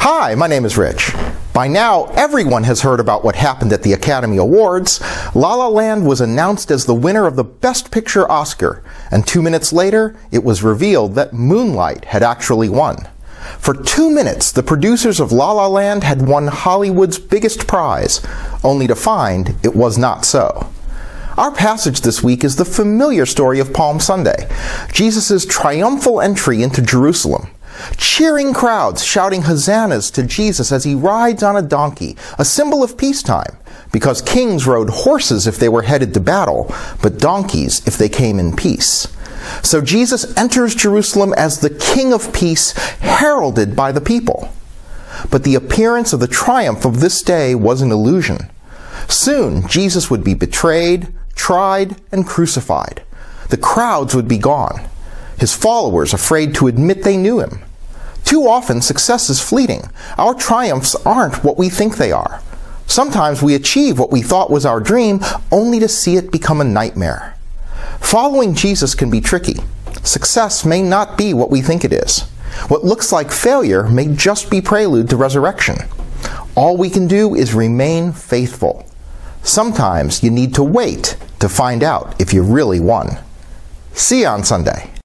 Hi, my name is Rich. By now, everyone has heard about what happened at the Academy Awards. La La Land was announced as the winner of the Best Picture Oscar, and two minutes later, it was revealed that Moonlight had actually won. For two minutes, the producers of La La Land had won Hollywood's biggest prize, only to find it was not so. Our passage this week is the familiar story of Palm Sunday, Jesus' triumphal entry into Jerusalem. Cheering crowds shouting hosannas to Jesus as he rides on a donkey, a symbol of peacetime, because kings rode horses if they were headed to battle, but donkeys if they came in peace. So Jesus enters Jerusalem as the King of Peace, heralded by the people. But the appearance of the triumph of this day was an illusion. Soon, Jesus would be betrayed, tried, and crucified. The crowds would be gone. His followers afraid to admit they knew him. Too often, success is fleeting. Our triumphs aren't what we think they are. Sometimes we achieve what we thought was our dream only to see it become a nightmare. Following Jesus can be tricky. Success may not be what we think it is. What looks like failure may just be prelude to resurrection. All we can do is remain faithful. Sometimes you need to wait to find out if you really won. See you on Sunday.